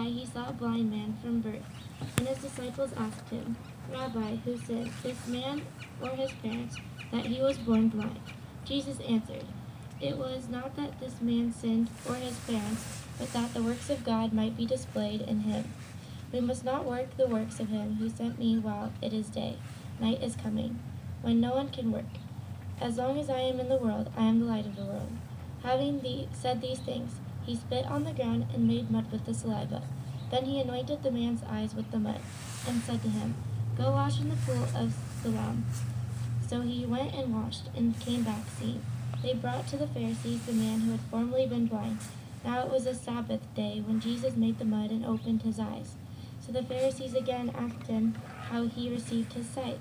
by, he saw a blind man from birth. And his disciples asked him, Rabbi, who sinned, this man or his parents, that he was born blind? Jesus answered, It was not that this man sinned or his parents, but that the works of God might be displayed in him. We must not work the works of him who sent me while it is day. Night is coming, when no one can work. As long as I am in the world, I am the light of the world. Having the, said these things, he spit on the ground and made mud with the saliva. Then he anointed the man's eyes with the mud, and said to him, Go wash in the pool of Siloam. So he went and washed, and came back seeing. They brought to the Pharisees the man who had formerly been blind. Now it was a Sabbath day when Jesus made the mud and opened his eyes. So the Pharisees again asked him how he received his sight.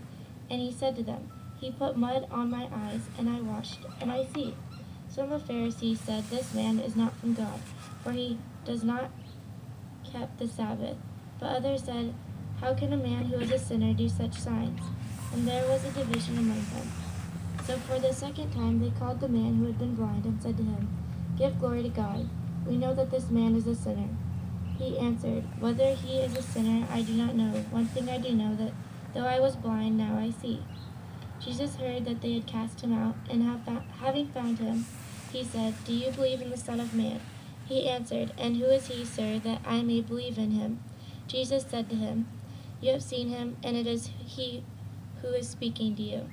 And he said to them, He put mud on my eyes, and I washed, and I see. Some of the Pharisees said, This man is not from God, for he does not keep the Sabbath. But others said, How can a man who is a sinner do such signs? And there was a division among them. So for the second time they called the man who had been blind and said to him, Give glory to God. We know that this man is a sinner. He answered, Whether he is a sinner, I do not know. One thing I do know that though I was blind, now I see. Jesus heard that they had cast him out, and having found him, he said, Do you believe in the Son of Man? He answered, And who is he, sir, that I may believe in him? Jesus said to him, You have seen him, and it is he who is speaking to you.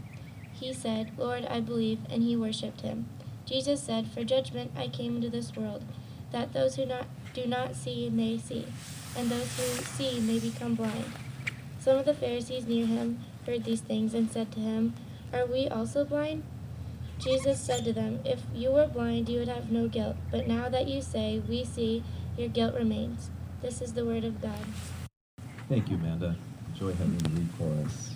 He said, Lord, I believe, and he worshipped him. Jesus said, For judgment I came into this world, that those who not, do not see may see, and those who see may become blind. Some of the Pharisees near him heard these things and said to him, Are we also blind? Jesus said to them, If you were blind, you would have no guilt, but now that you say, We see, your guilt remains. This is the word of God. Thank you, Amanda. Enjoy having you read for us.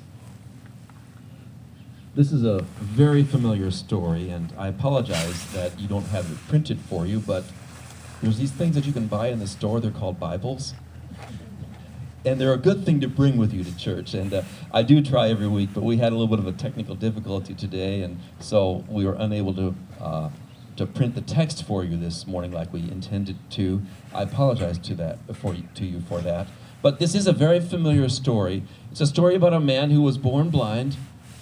This is a very familiar story, and I apologize that you don't have it printed for you, but there's these things that you can buy in the store. They're called Bibles and they're a good thing to bring with you to church. And uh, I do try every week, but we had a little bit of a technical difficulty today, and so we were unable to uh, to print the text for you this morning like we intended to. I apologize to that for to you for that. But this is a very familiar story. It's a story about a man who was born blind,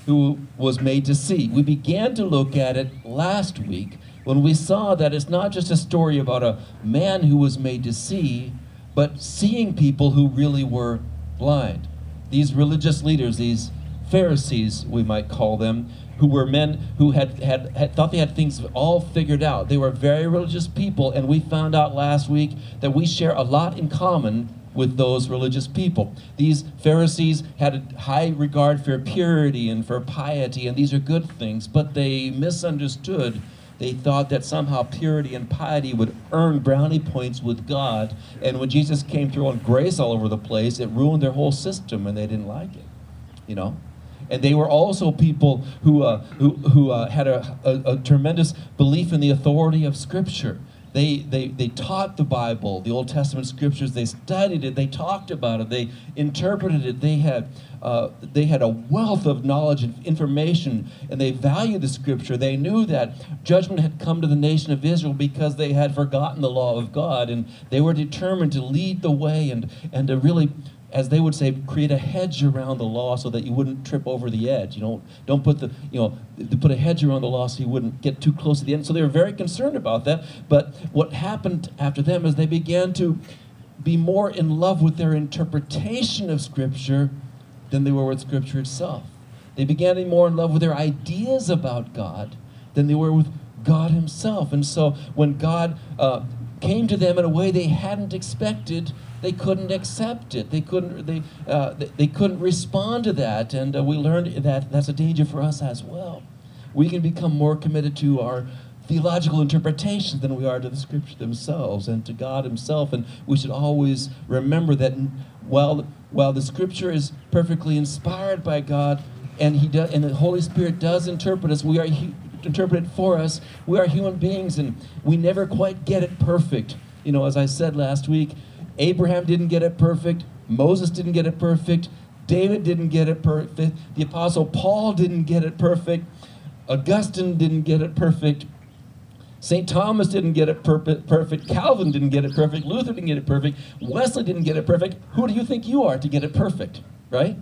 who was made to see. We began to look at it last week when we saw that it's not just a story about a man who was made to see but seeing people who really were blind. These religious leaders, these Pharisees, we might call them, who were men who had, had, had, thought they had things all figured out. They were very religious people, and we found out last week that we share a lot in common with those religious people. These Pharisees had a high regard for purity and for piety, and these are good things, but they misunderstood they thought that somehow purity and piety would earn brownie points with God. And when Jesus came throwing grace all over the place, it ruined their whole system and they didn't like it. You know? And they were also people who, uh, who, who uh, had a, a, a tremendous belief in the authority of Scripture. They, they, they taught the Bible, the Old Testament scriptures. They studied it. They talked about it. They interpreted it. They had, uh, they had a wealth of knowledge and information, and they valued the scripture. They knew that judgment had come to the nation of Israel because they had forgotten the law of God, and they were determined to lead the way and, and to really as they would say, create a hedge around the law so that you wouldn't trip over the edge. You don't don't put the you know put a hedge around the law so you wouldn't get too close to the end. So they were very concerned about that. But what happened after them is they began to be more in love with their interpretation of Scripture than they were with Scripture itself. They began to be more in love with their ideas about God than they were with God Himself. And so when God uh, came to them in a way they hadn't expected, they couldn't accept it. They couldn't, they, uh, they, they, couldn't respond to that. And uh, we learned that that's a danger for us as well. We can become more committed to our theological interpretation than we are to the scripture themselves and to God Himself. And we should always remember that while, while the scripture is perfectly inspired by God, and he does, and the Holy Spirit does interpret us. We are interpret it for us. We are human beings, and we never quite get it perfect. You know, as I said last week, Abraham didn't get it perfect. Moses didn't get it perfect. David didn't get it perfect. The Apostle Paul didn't get it perfect. Augustine didn't get it perfect. St. Thomas didn't get it perfect. Calvin didn't get it perfect. Luther didn't get it perfect. Wesley didn't get it perfect. Who do you think you are to get it perfect? Right?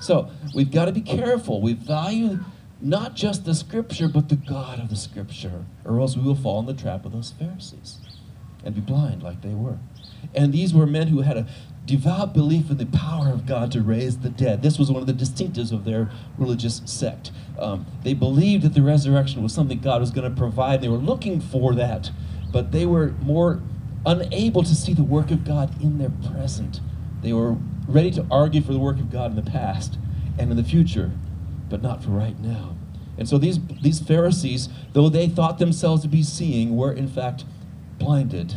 So we've got to be careful. We value not just the scripture, but the God of the scripture, or else we will fall in the trap of those Pharisees and be blind like they were. And these were men who had a devout belief in the power of God to raise the dead. This was one of the distinctives of their religious sect. Um, they believed that the resurrection was something God was going to provide. They were looking for that, but they were more unable to see the work of God in their present. They were ready to argue for the work of God in the past and in the future, but not for right now. And so these, these Pharisees, though they thought themselves to be seeing, were in fact blinded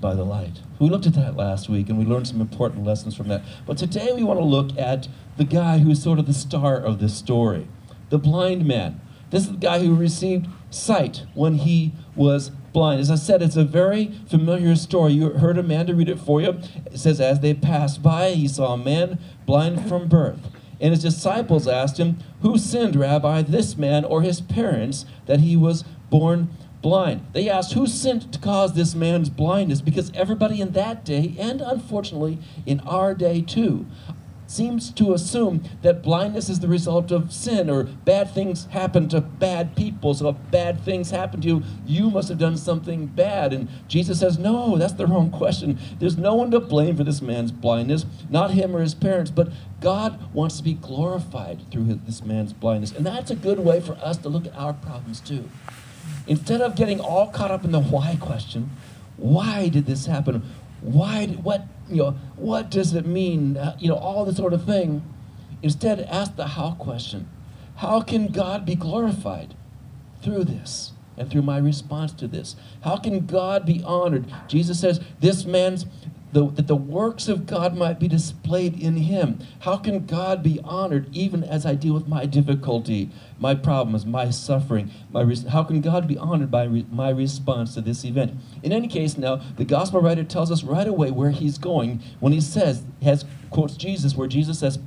by the light. We looked at that last week and we learned some important lessons from that. But today we want to look at the guy who's sort of the star of this story the blind man. This is the guy who received sight when he was blind. As I said, it's a very familiar story. You heard Amanda read it for you. It says, As they passed by, he saw a man blind from birth. And his disciples asked him, Who sinned, Rabbi, this man or his parents, that he was born blind. They asked, Who sinned to cause this man's blindness? Because everybody in that day, and unfortunately in our day too, seems to assume that blindness is the result of sin or bad things happen to bad people. So if bad things happen to you, you must have done something bad. And Jesus says, No, that's the wrong question. There's no one to blame for this man's blindness, not him or his parents, but God wants to be glorified through this man's blindness. And that's a good way for us to look at our problems too. Instead of getting all caught up in the why question, why did this happen? Why, what, you know, what does it mean? Uh, you know, all this sort of thing. Instead, ask the how question. How can God be glorified through this and through my response to this? How can God be honored? Jesus says, this man's the, that the works of God might be displayed in him. How can God be honored even as I deal with my difficulty, my problems, my suffering? My how can God be honored by re- my response to this event? In any case, now, the gospel writer tells us right away where he's going when he says, has quotes Jesus, where Jesus says,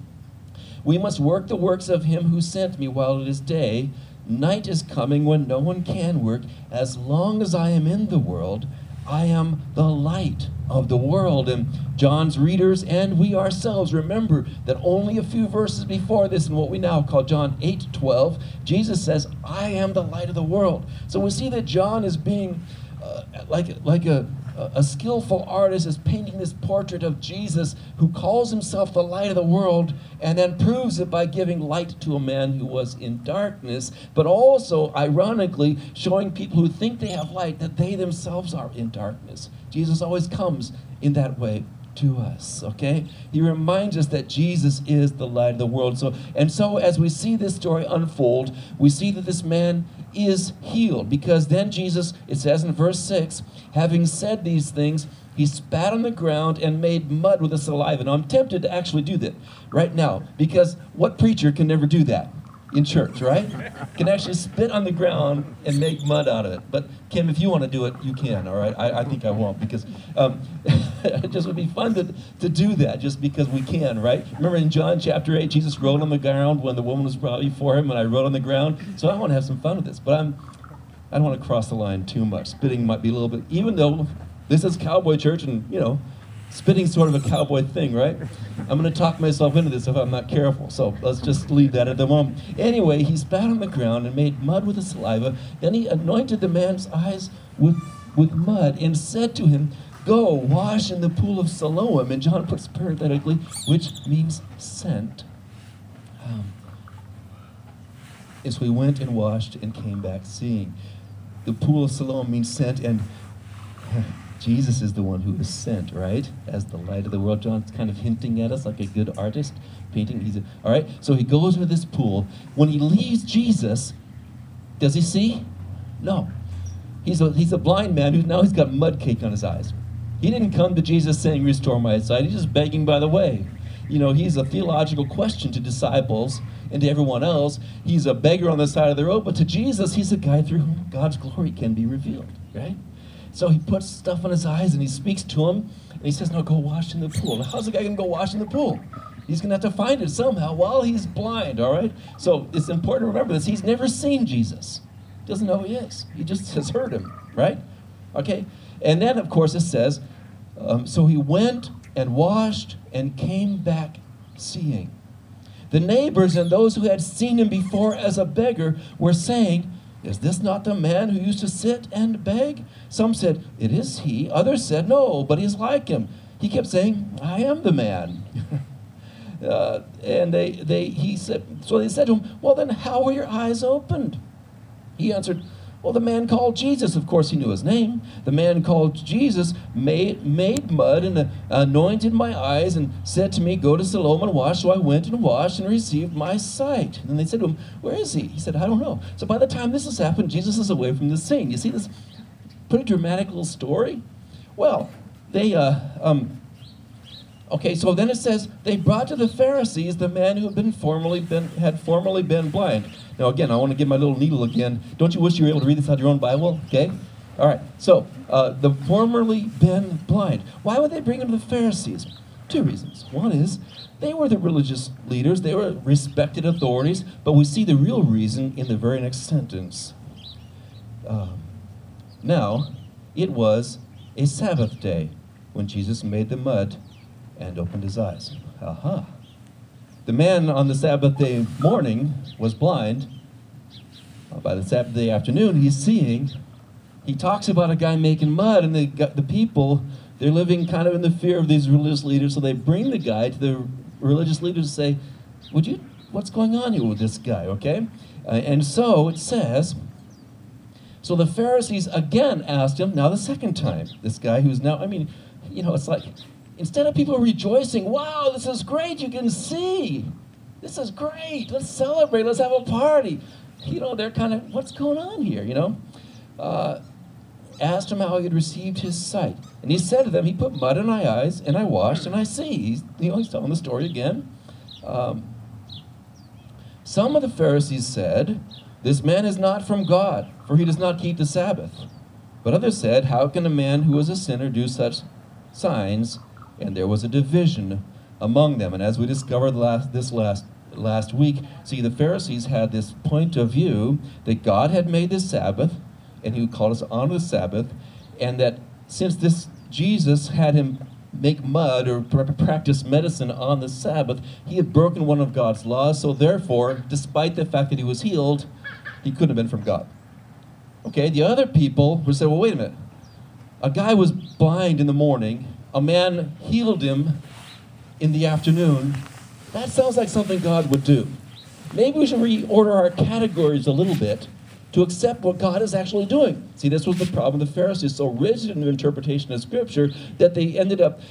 We must work the works of him who sent me while it is day. Night is coming when no one can work. As long as I am in the world, I am the light of the world. And John's readers and we ourselves remember that only a few verses before this, in what we now call John 8 12, Jesus says, I am the light of the world. So we see that John is being uh, like, like a, a skillful artist is painting this portrait of Jesus who calls himself the light of the world and then proves it by giving light to a man who was in darkness, but also, ironically, showing people who think they have light that they themselves are in darkness. Jesus always comes in that way to us okay he reminds us that jesus is the light of the world so and so as we see this story unfold we see that this man is healed. Because then jesus it says in verse 6 having said these things he spat on the ground and made mud with the saliva. Now i'm tempted to actually do that right now because what preacher can never do that in church, right? Can actually spit on the ground and make mud out of it. But Kim, if you want to do it, you can. All right, I, I think I won't because um, it just would be fun to, to do that just because we can, right? Remember in John chapter eight, Jesus wrote on the ground when the woman was brought before him, and I wrote on the ground. So I want to have some fun with this, but I'm I don't want to cross the line too much. Spitting might be a little bit, even though this is cowboy church, and you know Spitting's sort of a cowboy thing, right? I'm going to talk myself into this if I'm not careful. So let's just leave that at the moment. Anyway, he spat on the ground and made mud with the saliva. Then he anointed the man's eyes with, with mud and said to him, Go, wash in the pool of Siloam. And John puts parenthetically, which means sent. Um, as we went and washed and came back seeing. The pool of Siloam means sent, and Jesus is the one who is sent, right? As the light of the world. John's kind of hinting at us like a good artist painting. He's a, all right. So he goes into this pool. When he leaves Jesus, does he see? No. He's a, he's a blind man who now he's got mud caked on his eyes. He didn't come to Jesus saying, Restore my sight. He's just begging by the way. You know, he's a theological question to disciples and to everyone else. He's a beggar on the side of the road, but to Jesus, he's a guy through whom God's glory can be revealed, right? So he puts stuff on his eyes and he speaks to him and he says, No, go wash in the pool. Now, how's the guy going to go wash in the pool? He's going to have to find it somehow while he's blind, all right? So it's important to remember this. He's never seen Jesus, doesn't know who he is. He just has heard him. right? Okay? And then, of course, it says, um, so he went and washed and came back seeing. The neighbors and those who had seen him before as a beggar were saying, Is this not the man who used to sit and beg? Some said, It is he. Others said, No, but he's like him. He kept saying, I am the man. uh, and they, they, he said, so they said to him, Well, then how were your eyes opened? He answered, well, the man called Jesus, of course, he knew his name. The man called Jesus made, made mud and anointed my eyes and said to me, Go to Siloam and wash. So I went and washed and received my sight. And they said to him, Where is he? He said, I don't know. So by the time this has happened, Jesus is away from the scene. You see this pretty dramatic little story? Well, they, uh, um, Okay, so then it says they brought to the Pharisees the man who had been formerly been had formerly been blind. Now again, I want to give my little needle again. Don't you wish you were able to read this out of your own Bible? Okay, all right. So uh, the formerly been blind. Why would they bring him to the Pharisees? Two reasons. One is they were the religious leaders; they were respected authorities. But we see the real reason in the very next sentence. Um, now, it was a Sabbath day when Jesus made the mud and opened his eyes. Aha. The man on the Sabbath day morning was blind. By the Sabbath day afternoon, he's seeing. He talks about a guy making mud, and the, the people, they're living kind of in the fear of these religious leaders, so they bring the guy to the religious leaders and say, Would you, what's going on here with this guy, okay? Uh, and so it says, so the Pharisees again asked him, now the second time, this guy who's now, I mean, you know, it's like Instead of people rejoicing, wow, this is great, you can see. This is great. Let's celebrate. Let's have a party. You know, they're kind of, what's going on here, you know? Uh, asked him how he had received his sight. And he said to them, He put mud in my eyes, and I washed, and I see. He's, you know, he's telling the story again. Um, some of the Pharisees said, This man is not from God, for he does not keep the Sabbath. But others said, How can a man who is a sinner do such signs? And there was a division among them. And as we discovered last, this last last week, see the Pharisees had this point of view that God had made the Sabbath, and He called us on the Sabbath, and that since this Jesus had him make mud or practice medicine on the Sabbath, he had broken one of God's laws. So therefore, despite the fact that he was healed, he couldn't have been from God. Okay, the other people would say, well, wait a minute. A guy was blind in the morning a man healed him in the afternoon, that sounds like something God would do. Maybe we should reorder our categories a little bit to accept what God is actually doing. See, this was the problem. The Pharisees so rigid in their interpretation of Scripture that they ended up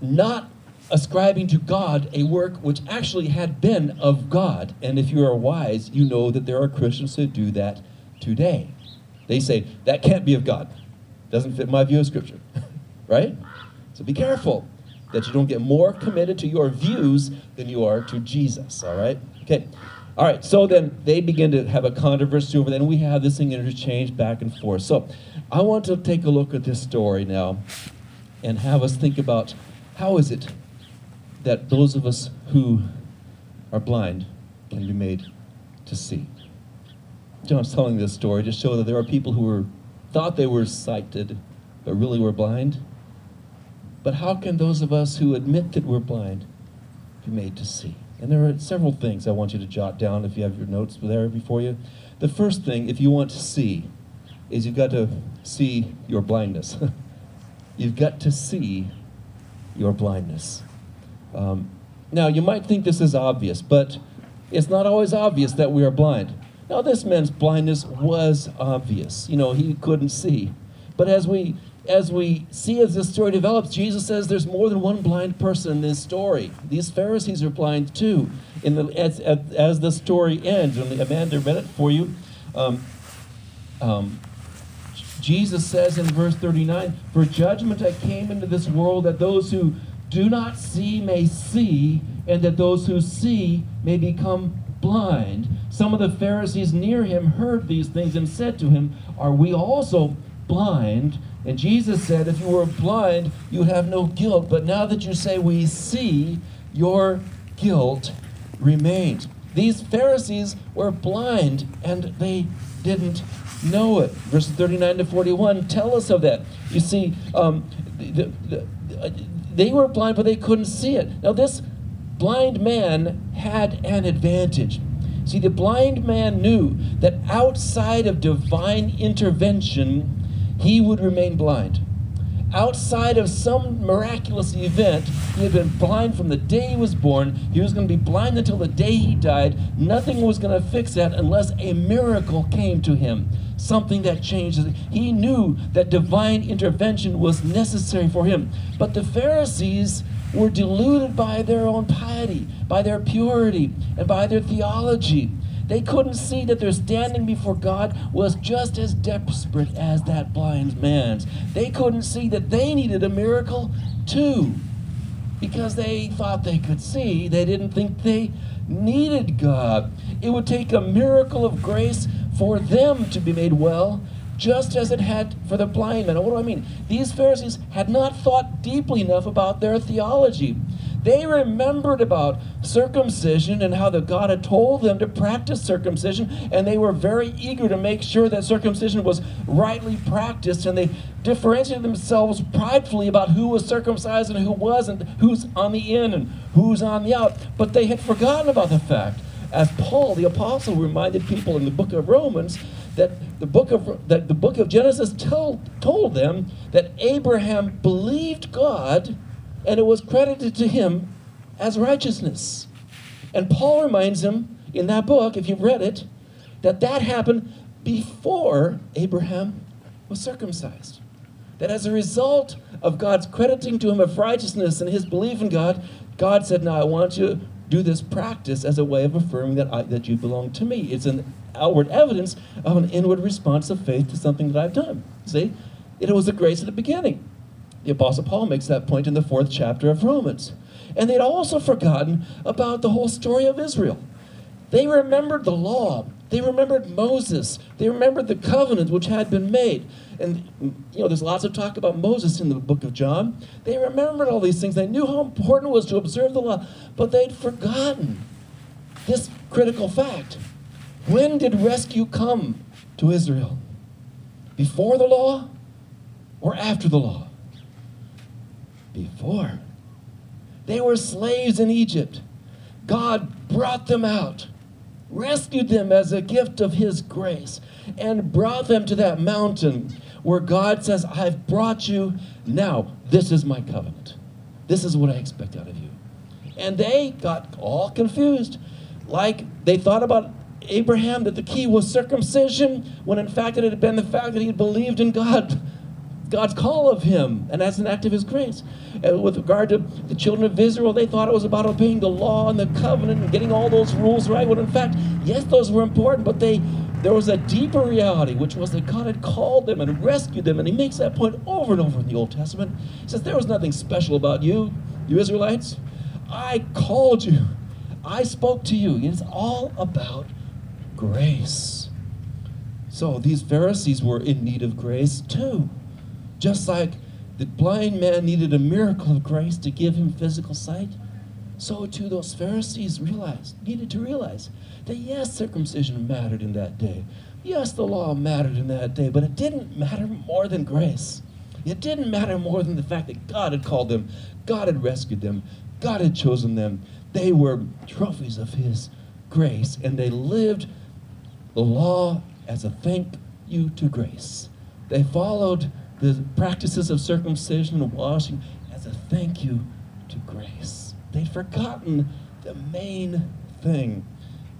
not ascribing to God a work which actually had been of God. And if you are wise, you know that there are Christians who do that today. They say, that can't be of God. Doesn't fit my view of Scripture. right? So be careful that you don't get more committed to your views than you are to Jesus, all right? Okay. All right, so then they begin to have a controversy over that, and we have this thing interchange back and forth. So I want to take a look at this story now and have us think about how is it that those of us who are blind can be made to see. John's telling this story to show that there are people who were thought they were sighted, but really were blind. But how can those of us who admit that we're blind be made to see? And there are several things I want you to jot down if you have your notes there before you. The first thing, if you want to see, is you've got to see your blindness. you've got to see your blindness. Um, now, you might think this is obvious, but it's not always obvious that we are blind. Now, this man's blindness was obvious. You know, he couldn't see. But as we as we see as this story develops, Jesus says there's more than one blind person in this story. These Pharisees are blind too. In the, as, as, as the story ends, and Amanda read it for you, um, um, Jesus says in verse 39 For judgment I came into this world that those who do not see may see, and that those who see may become blind. Some of the Pharisees near him heard these things and said to him, Are we also blind? And Jesus said, If you were blind, you have no guilt. But now that you say we see, your guilt remains. These Pharisees were blind and they didn't know it. Verses 39 to 41 tell us of that. You see, um, the, the, the, they were blind, but they couldn't see it. Now, this blind man had an advantage. See, the blind man knew that outside of divine intervention, he would remain blind. Outside of some miraculous event, he had been blind from the day he was born. He was going to be blind until the day he died. Nothing was going to fix that unless a miracle came to him, something that changed. He knew that divine intervention was necessary for him. But the Pharisees were deluded by their own piety, by their purity, and by their theology. They couldn't see that their standing before God was just as desperate as that blind man's. They couldn't see that they needed a miracle too. Because they thought they could see, they didn't think they needed God. It would take a miracle of grace for them to be made well, just as it had for the blind man. What do I mean? These Pharisees had not thought deeply enough about their theology. They remembered about circumcision and how the God had told them to practice circumcision, and they were very eager to make sure that circumcision was rightly practiced, and they differentiated themselves pridefully about who was circumcised and who wasn't, who's on the in and who's on the out. But they had forgotten about the fact, as Paul the apostle reminded people in the book of Romans, that the book of that the book of Genesis told told them that Abraham believed God and it was credited to him as righteousness. And Paul reminds him in that book, if you've read it, that that happened before Abraham was circumcised. That as a result of God's crediting to him of righteousness and his belief in God, God said, Now I want you to do this practice as a way of affirming that, I, that you belong to me. It's an outward evidence of an inward response of faith to something that I've done. See? It was a grace at the beginning. The Apostle Paul makes that point in the fourth chapter of Romans. And they'd also forgotten about the whole story of Israel. They remembered the law. They remembered Moses. They remembered the covenant which had been made. And, you know, there's lots of talk about Moses in the book of John. They remembered all these things. They knew how important it was to observe the law, but they'd forgotten this critical fact. When did rescue come to Israel? Before the law or after the law? Before. They were slaves in Egypt. God brought them out, rescued them as a gift of His grace, and brought them to that mountain where God says, I've brought you. Now, this is my covenant. This is what I expect out of you. And they got all confused. Like they thought about Abraham that the key was circumcision, when in fact it had been the fact that he had believed in God God's call of him, and as an act of his grace. And with regard to the children of Israel, they thought it was about obeying the law and the covenant and getting all those rules right. When in fact, yes, those were important, but they there was a deeper reality, which was that God had called them and rescued them. And he makes that point over and over in the Old Testament. He says, There was nothing special about you, you Israelites. I called you, I spoke to you. It's all about grace. So these Pharisees were in need of grace too. Just like the blind man needed a miracle of grace to give him physical sight, so too those Pharisees realized, needed to realize that yes, circumcision mattered in that day. Yes, the law mattered in that day, but it didn't matter more than grace. It didn't matter more than the fact that God had called them, God had rescued them, God had chosen them. They were trophies of His grace, and they lived the law as a thank you to grace. They followed the practices of circumcision and washing as a thank you to grace. They'd forgotten the main thing.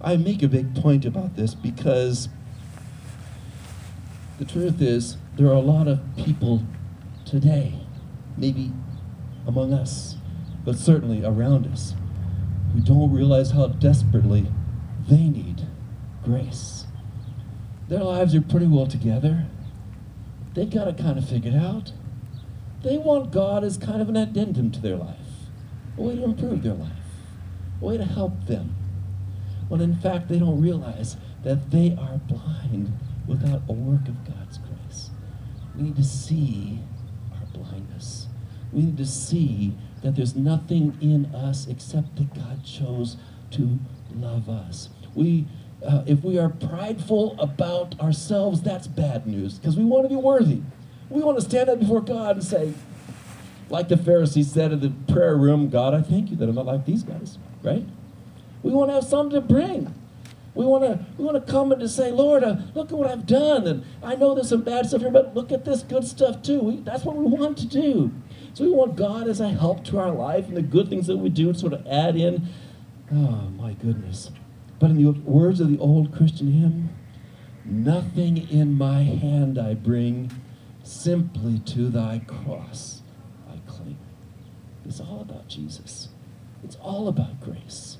I make a big point about this because the truth is, there are a lot of people today, maybe among us, but certainly around us, who don't realize how desperately they need grace. Their lives are pretty well together they got it kind of figured out. They want God as kind of an addendum to their life, a way to improve their life, a way to help them. When in fact, they don't realize that they are blind without a work of God's grace. We need to see our blindness. We need to see that there's nothing in us except that God chose to love us. We uh, if we are prideful about ourselves, that's bad news because we want to be worthy. We want to stand up before God and say, like the Pharisees said in the prayer room, God, I thank you that I'm not like these guys, right? We want to have something to bring. We want to we want to come and to say, Lord, uh, look at what I've done, and I know there's some bad stuff here, but look at this good stuff too. We, that's what we want to do. So we want God as a help to our life and the good things that we do sort of add in. Oh my goodness! But in the words of the old Christian hymn, nothing in my hand I bring, simply to Thy cross I cling. It's all about Jesus. It's all about grace.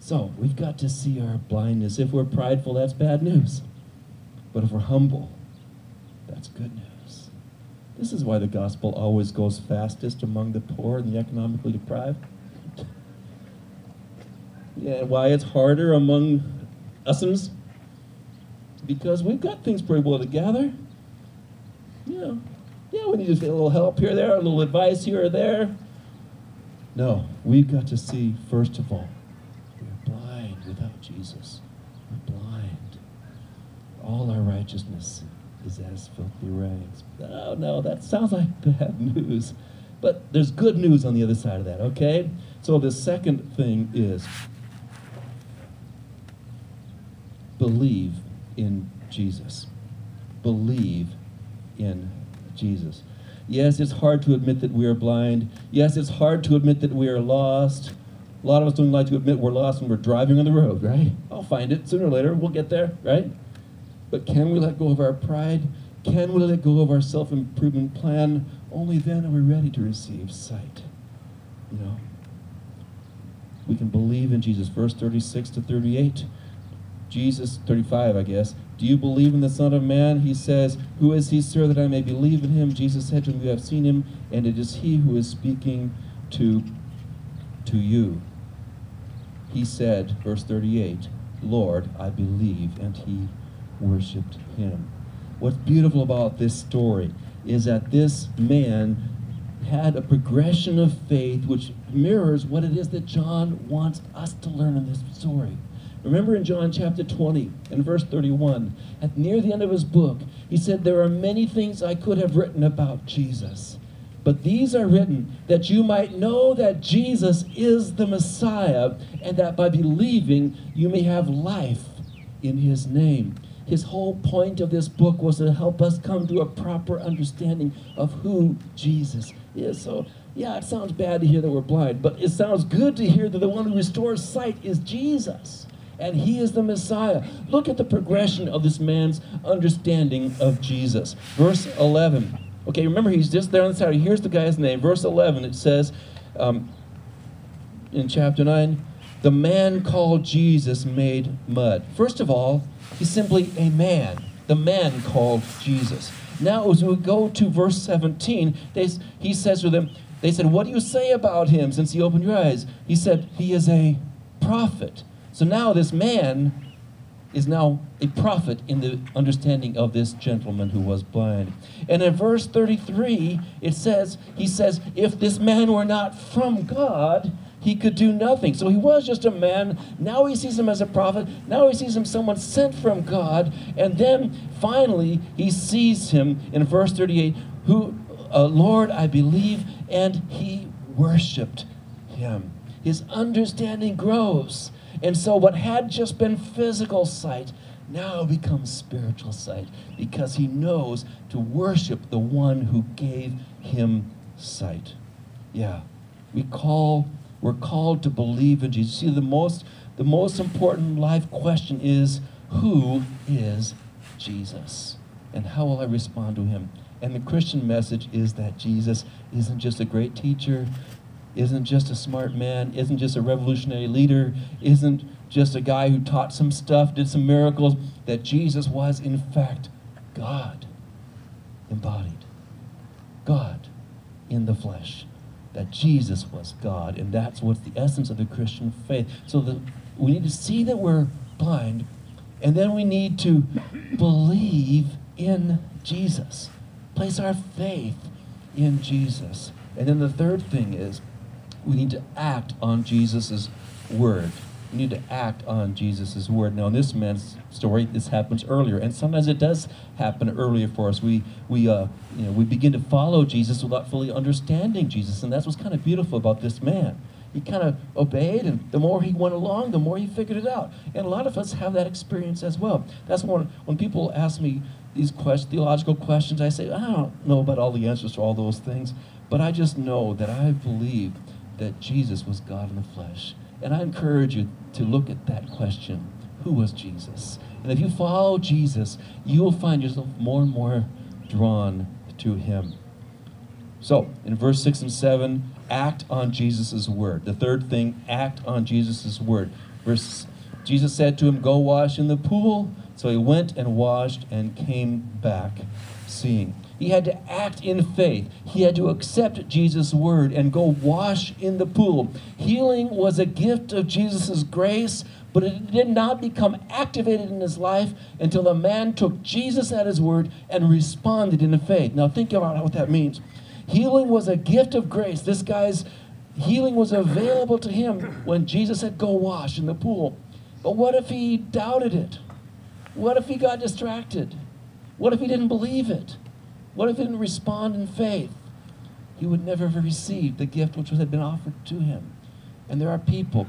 So we've got to see our blindness. If we're prideful, that's bad news. But if we're humble, that's good news. This is why the gospel always goes fastest among the poor and the economically deprived. Yeah, why it's harder among us'ems? Because we've got things pretty well together. Know, yeah, we need a little help here, there, a little advice here or there. No, we've got to see, first of all, we're blind without Jesus. We're blind. All our righteousness is as filthy rags. Oh, no, that sounds like bad news. But there's good news on the other side of that, okay? So the second thing is believe in Jesus. Believe in Jesus. Yes, it's hard to admit that we are blind. Yes, it's hard to admit that we are lost. A lot of us don't like to admit we're lost when we're driving on the road, right? I'll find it sooner or later. We'll get there, right? But can we let go of our pride? Can we let go of our self improvement plan? Only then are we ready to receive sight. You know? We can believe in Jesus. Verse 36 to 38. Jesus, 35, I guess. Do you believe in the Son of Man? He says, Who is he, sir, that I may believe in him? Jesus said to him, You have seen him, and it is he who is speaking to, to you he said, verse 38, Lord, I believe, and he worshiped him. What's beautiful about this story is that this man had a progression of faith which mirrors what it is that John wants us to learn in this story. Remember in John chapter 20 and verse 31, at near the end of his book, he said, There are many things I could have written about Jesus but these are written that you might know that Jesus is the Messiah, and that by believing you may have life in his name. His whole point of this book was to help us come to a proper understanding of who Jesus is. So, yeah, it sounds bad to hear that we're blind, but it sounds good to hear that the one who restores sight is Jesus and he is the Messiah. Look at the progression of this man's understanding of Jesus. Verse 11 Okay, remember, he's just there on the side. Here's the guy's name. Verse 11, it says um, in chapter 9, the man called Jesus made mud. First of all, he's simply a man. The man called Jesus. Now, as we go to verse 17, they, he says to them, they said, What do you say about him since he opened your eyes? He said, He is a prophet. So now this man is now a prophet in the understanding of this gentleman who was blind. And in verse 33, it says, He says, if this man were not from God, he could do nothing. So he was just a man. Now he sees him as a prophet. Now he sees him someone sent from God. And then finally he sees him in verse 38, who, uh, Lord, I believe, and he worshiped him. His understanding grows. And so, what had just been physical sight now becomes spiritual sight because he knows to worship the one who gave him sight. Yeah, we call, we're called to believe in Jesus. See, the most, the most important life question is who is Jesus? And how will I respond to him? And the Christian message is that Jesus isn't just a great teacher, isn't just a smart man, isn't just a revolutionary leader, isn't just a guy who taught some stuff, did some miracles, that Jesus was, in fact, God embodied. God in the flesh. That Jesus was God. And that's what's the essence of the Christian faith. So the, we need to see that we're blind, and then we need to believe in Jesus. Place our faith in Jesus. And then the third thing is we need to act on Jesus' word. We need to act on Jesus' word. Now, in this man's story, this happens earlier, and sometimes it does happen earlier for us. We we uh, you know we begin to follow Jesus without fully understanding Jesus, and that's what's kind of beautiful about this man. He kind of obeyed, and the more he went along, the more he figured it out. And a lot of us have that experience as well. That's when when people ask me these theological questions, I say I don't know about all the answers to all those things, but I just know that I believe that Jesus was God in the flesh. And I encourage you to look at that question Who was Jesus? And if you follow Jesus, you will find yourself more and more drawn to him. So, in verse 6 and 7, act on Jesus' word. The third thing, act on Jesus' word. Verse Jesus said to him, Go wash in the pool. So he went and washed and came back seeing. He had to act in faith. He had to accept Jesus' word and go wash in the pool. Healing was a gift of Jesus' grace, but it did not become activated in his life until the man took Jesus at his word and responded in faith. Now, think about what that means. Healing was a gift of grace. This guy's healing was available to him when Jesus said, Go wash in the pool. But what if he doubted it? What if he got distracted? What if he didn't believe it? What if he didn't respond in faith? He would never have received the gift which had been offered to him. And there are people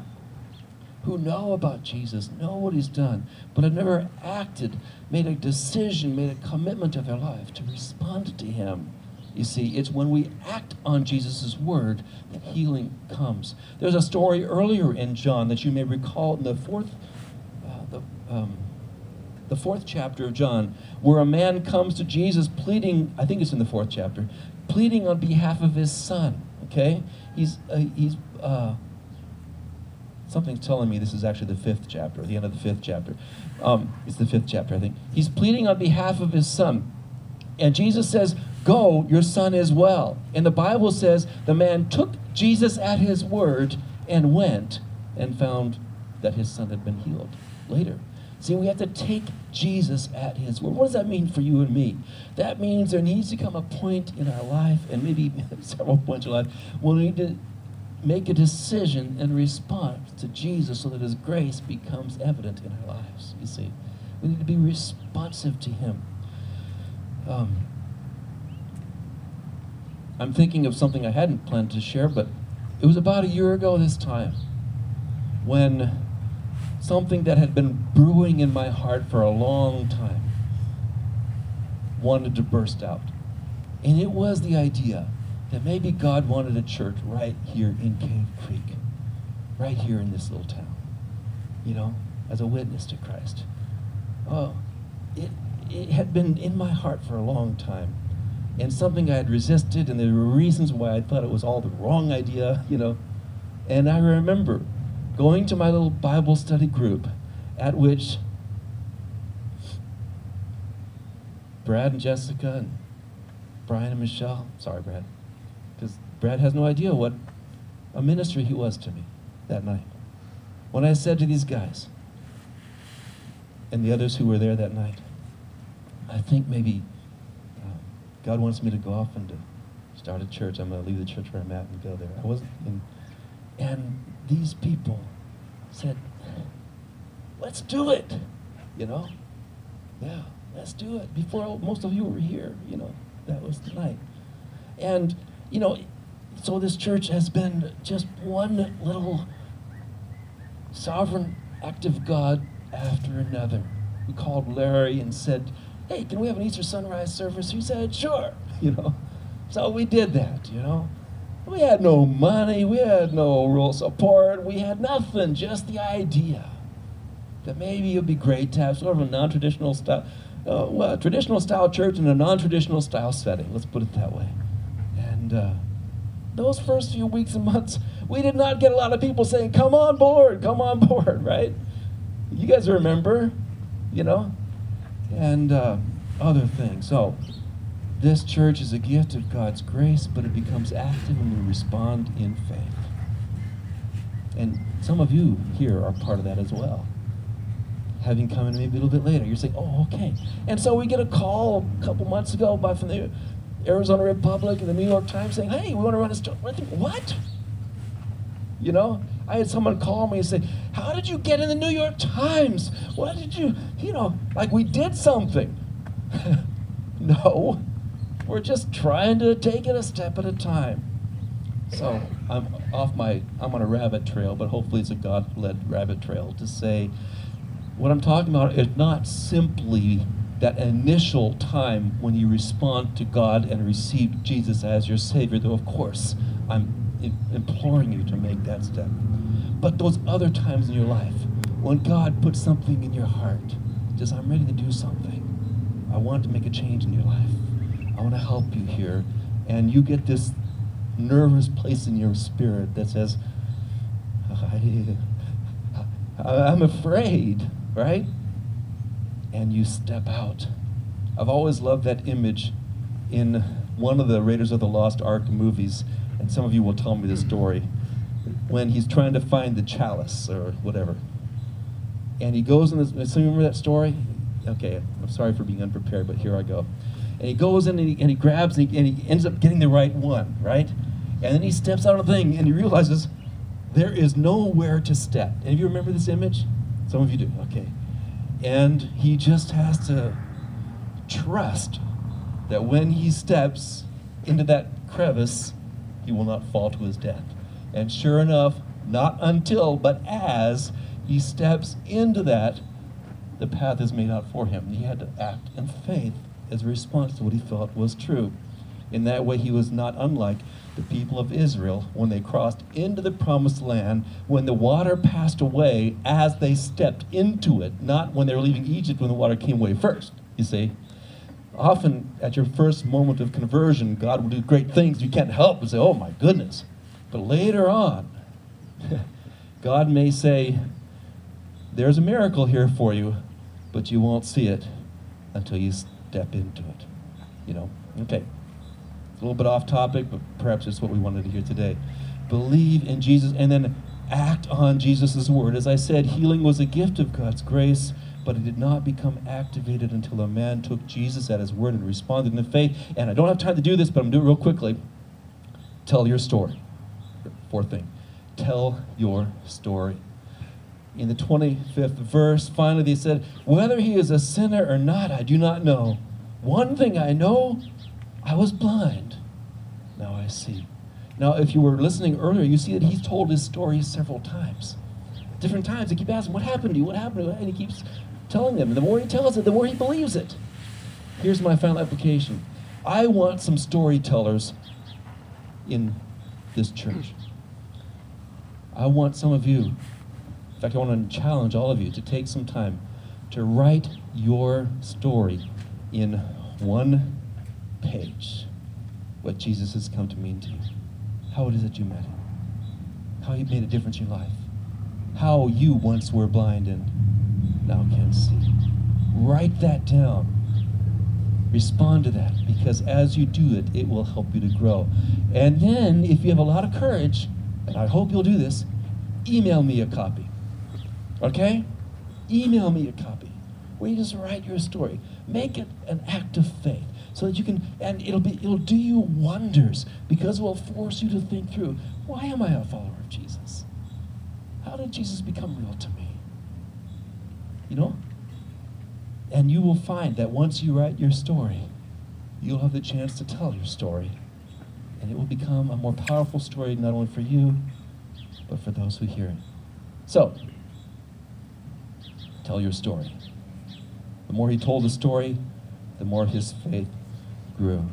who know about Jesus, know what he's done, but have never acted, made a decision, made a commitment of their life to respond to him. You see, it's when we act on Jesus' word that healing comes. There's a story earlier in John that you may recall in the fourth, uh, the, um, the fourth chapter of John, where a man comes to Jesus pleading, I think it's in the fourth chapter, pleading on behalf of his son. Okay? He's, uh, he's, uh, something's telling me this is actually the fifth chapter, the end of the fifth chapter. Um, it's the fifth chapter, I think. He's pleading on behalf of his son. And Jesus says, Go, your son is well. And the Bible says the man took Jesus at his word and went and found that his son had been healed later. See, we have to take Jesus at his word. What does that mean for you and me? That means there needs to come a point in our life, and maybe several points in life, when we need to make a decision and response to Jesus so that his grace becomes evident in our lives. You see, we need to be responsive to him. Um, I'm thinking of something I hadn't planned to share, but it was about a year ago this time when something that had been brewing in my heart for a long time wanted to burst out. And it was the idea that maybe God wanted a church right here in Cave Creek, right here in this little town, you know, as a witness to Christ. Oh, it, it had been in my heart for a long time and something I had resisted, and there were reasons why I thought it was all the wrong idea, you know. And I remember going to my little Bible study group at which Brad and Jessica and Brian and Michelle, sorry, Brad, because Brad has no idea what a ministry he was to me that night. When I said to these guys and the others who were there that night, I think maybe um, God wants me to go off and to start a church. I'm going to leave the church where I'm at and go there. I wasn't, and, and these people said, let's do it, you know? Yeah, let's do it. Before most of you were here, you know, that was tonight. And, you know, so this church has been just one little sovereign act of God after another. We called Larry and said, hey, can we have an Easter sunrise service? He said, sure, you know. So we did that, you know. We had no money, we had no real support, we had nothing, just the idea that maybe it'd be great to have sort of a non-traditional style, uh, well, traditional style church in a non-traditional style setting. Let's put it that way. And uh, those first few weeks and months, we did not get a lot of people saying, "Come on board, come on board," right? You guys remember, you know, and uh, other things. So, this church is a gift of God's grace, but it becomes active when we respond in faith. And some of you here are part of that as well. Having come in maybe a little bit later, you're saying, oh, okay. And so we get a call a couple months ago by from the Arizona Republic and the New York Times saying, hey, we want to run a story. What? You know, I had someone call me and say, How did you get in the New York Times? What did you, you know, like we did something. no, we're just trying to take it a step at a time. So I'm off my, I'm on a rabbit trail, but hopefully it's a God led rabbit trail to say what I'm talking about is not simply that initial time when you respond to God and receive Jesus as your Savior, though, of course, I'm imploring you to make that step. But those other times in your life when God puts something in your heart, just I'm ready to do something. I want to make a change in your life. I want to help you here. And you get this nervous place in your spirit that says, I, I'm afraid, right? And you step out. I've always loved that image in one of the Raiders of the Lost Ark movies, and some of you will tell me the story, when he's trying to find the chalice or whatever. And he goes in this, some remember that story? Okay, I'm sorry for being unprepared, but here I go. And he goes in and he, and he grabs and he, and he ends up getting the right one, right? And then he steps out of the thing and he realizes there is nowhere to step. And if you remember this image? Some of you do, okay. And he just has to trust that when he steps into that crevice, he will not fall to his death. And sure enough, not until, but as he steps into that, the path is made out for him. He had to act in faith as a response to what he felt was true. In that way, he was not unlike the people of Israel when they crossed into the promised land, when the water passed away as they stepped into it, not when they were leaving Egypt when the water came away first. You see? Often at your first moment of conversion, God will do great things. You can't help but say, oh my goodness. But later on, God may say, there's a miracle here for you, but you won't see it until you step into it. You know? Okay. A little bit off topic, but perhaps it's what we wanted to hear today. Believe in Jesus and then act on Jesus' word. As I said, healing was a gift of God's grace, but it did not become activated until a man took Jesus at his word and responded in faith. And I don't have time to do this, but I'm going to do it real quickly. Tell your story. Fourth thing. Tell your story. In the 25th verse, finally they said, Whether he is a sinner or not, I do not know. One thing I know I was blind. Now I see. Now, if you were listening earlier, you see that he's told his story several times. Different times, they keep asking, What happened to you? What happened to you? And he keeps telling them. And the more he tells it, the more he believes it. Here's my final application I want some storytellers in this church. I want some of you, in fact, I want to challenge all of you to take some time to write your story in one page what Jesus has come to mean to you. How it is that you met him. How he made a difference in your life. How you once were blind and now can see. Write that down. Respond to that because as you do it, it will help you to grow. And then, if you have a lot of courage, and I hope you'll do this, email me a copy. Okay? Email me a copy. Where you just write your story. Make it an act of faith so that you can and it'll be it'll do you wonders because it will force you to think through why am i a follower of jesus? How did jesus become real to me? You know? And you will find that once you write your story you'll have the chance to tell your story. And it will become a more powerful story not only for you but for those who hear it. So tell your story the more he told the story the more his faith grew.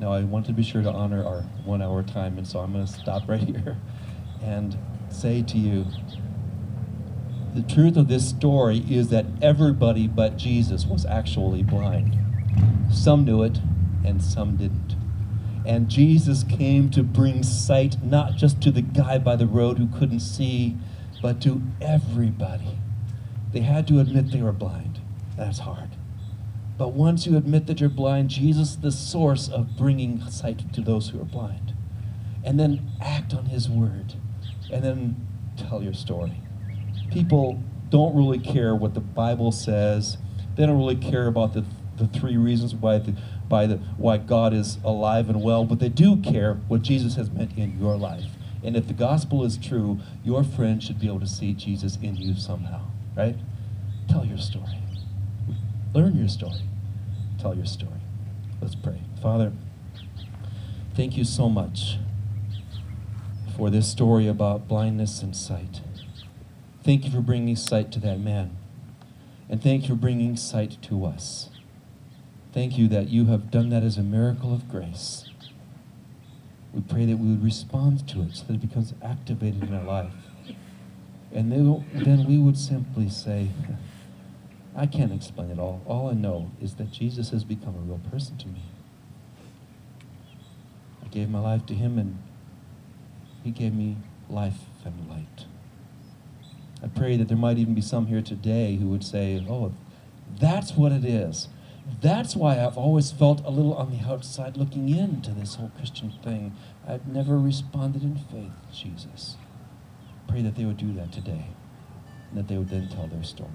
Now, I want to be sure to honor our one hour time, and so I'm going to stop right here and say to you the truth of this story is that everybody but Jesus was actually blind. Some knew it, and some didn't. And Jesus came to bring sight not just to the guy by the road who couldn't see, but to everybody. They had to admit they were blind. That's hard. But once you admit that you're blind, Jesus is the source of bringing sight to those who are blind. And then act on his word. And then tell your story. People don't really care what the Bible says. They don't really care about the, the three reasons why, the, by the, why God is alive and well, but they do care what Jesus has meant in your life. And if the gospel is true, your friend should be able to see Jesus in you somehow, right? Tell your story. Learn your story. Tell your story. Let's pray. Father, thank you so much for this story about blindness and sight. Thank you for bringing sight to that man. And thank you for bringing sight to us. Thank you that you have done that as a miracle of grace. We pray that we would respond to it so that it becomes activated in our life. And then, we would simply say, I can't explain it all. All I know is that Jesus has become a real person to me. I gave my life to him and he gave me life and light. I pray that there might even be some here today who would say, Oh, that's what it is. That's why I've always felt a little on the outside looking into this whole Christian thing. I've never responded in faith, Jesus. Pray that they would do that today, and that they would then tell their story.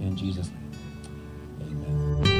In Jesus' name, amen.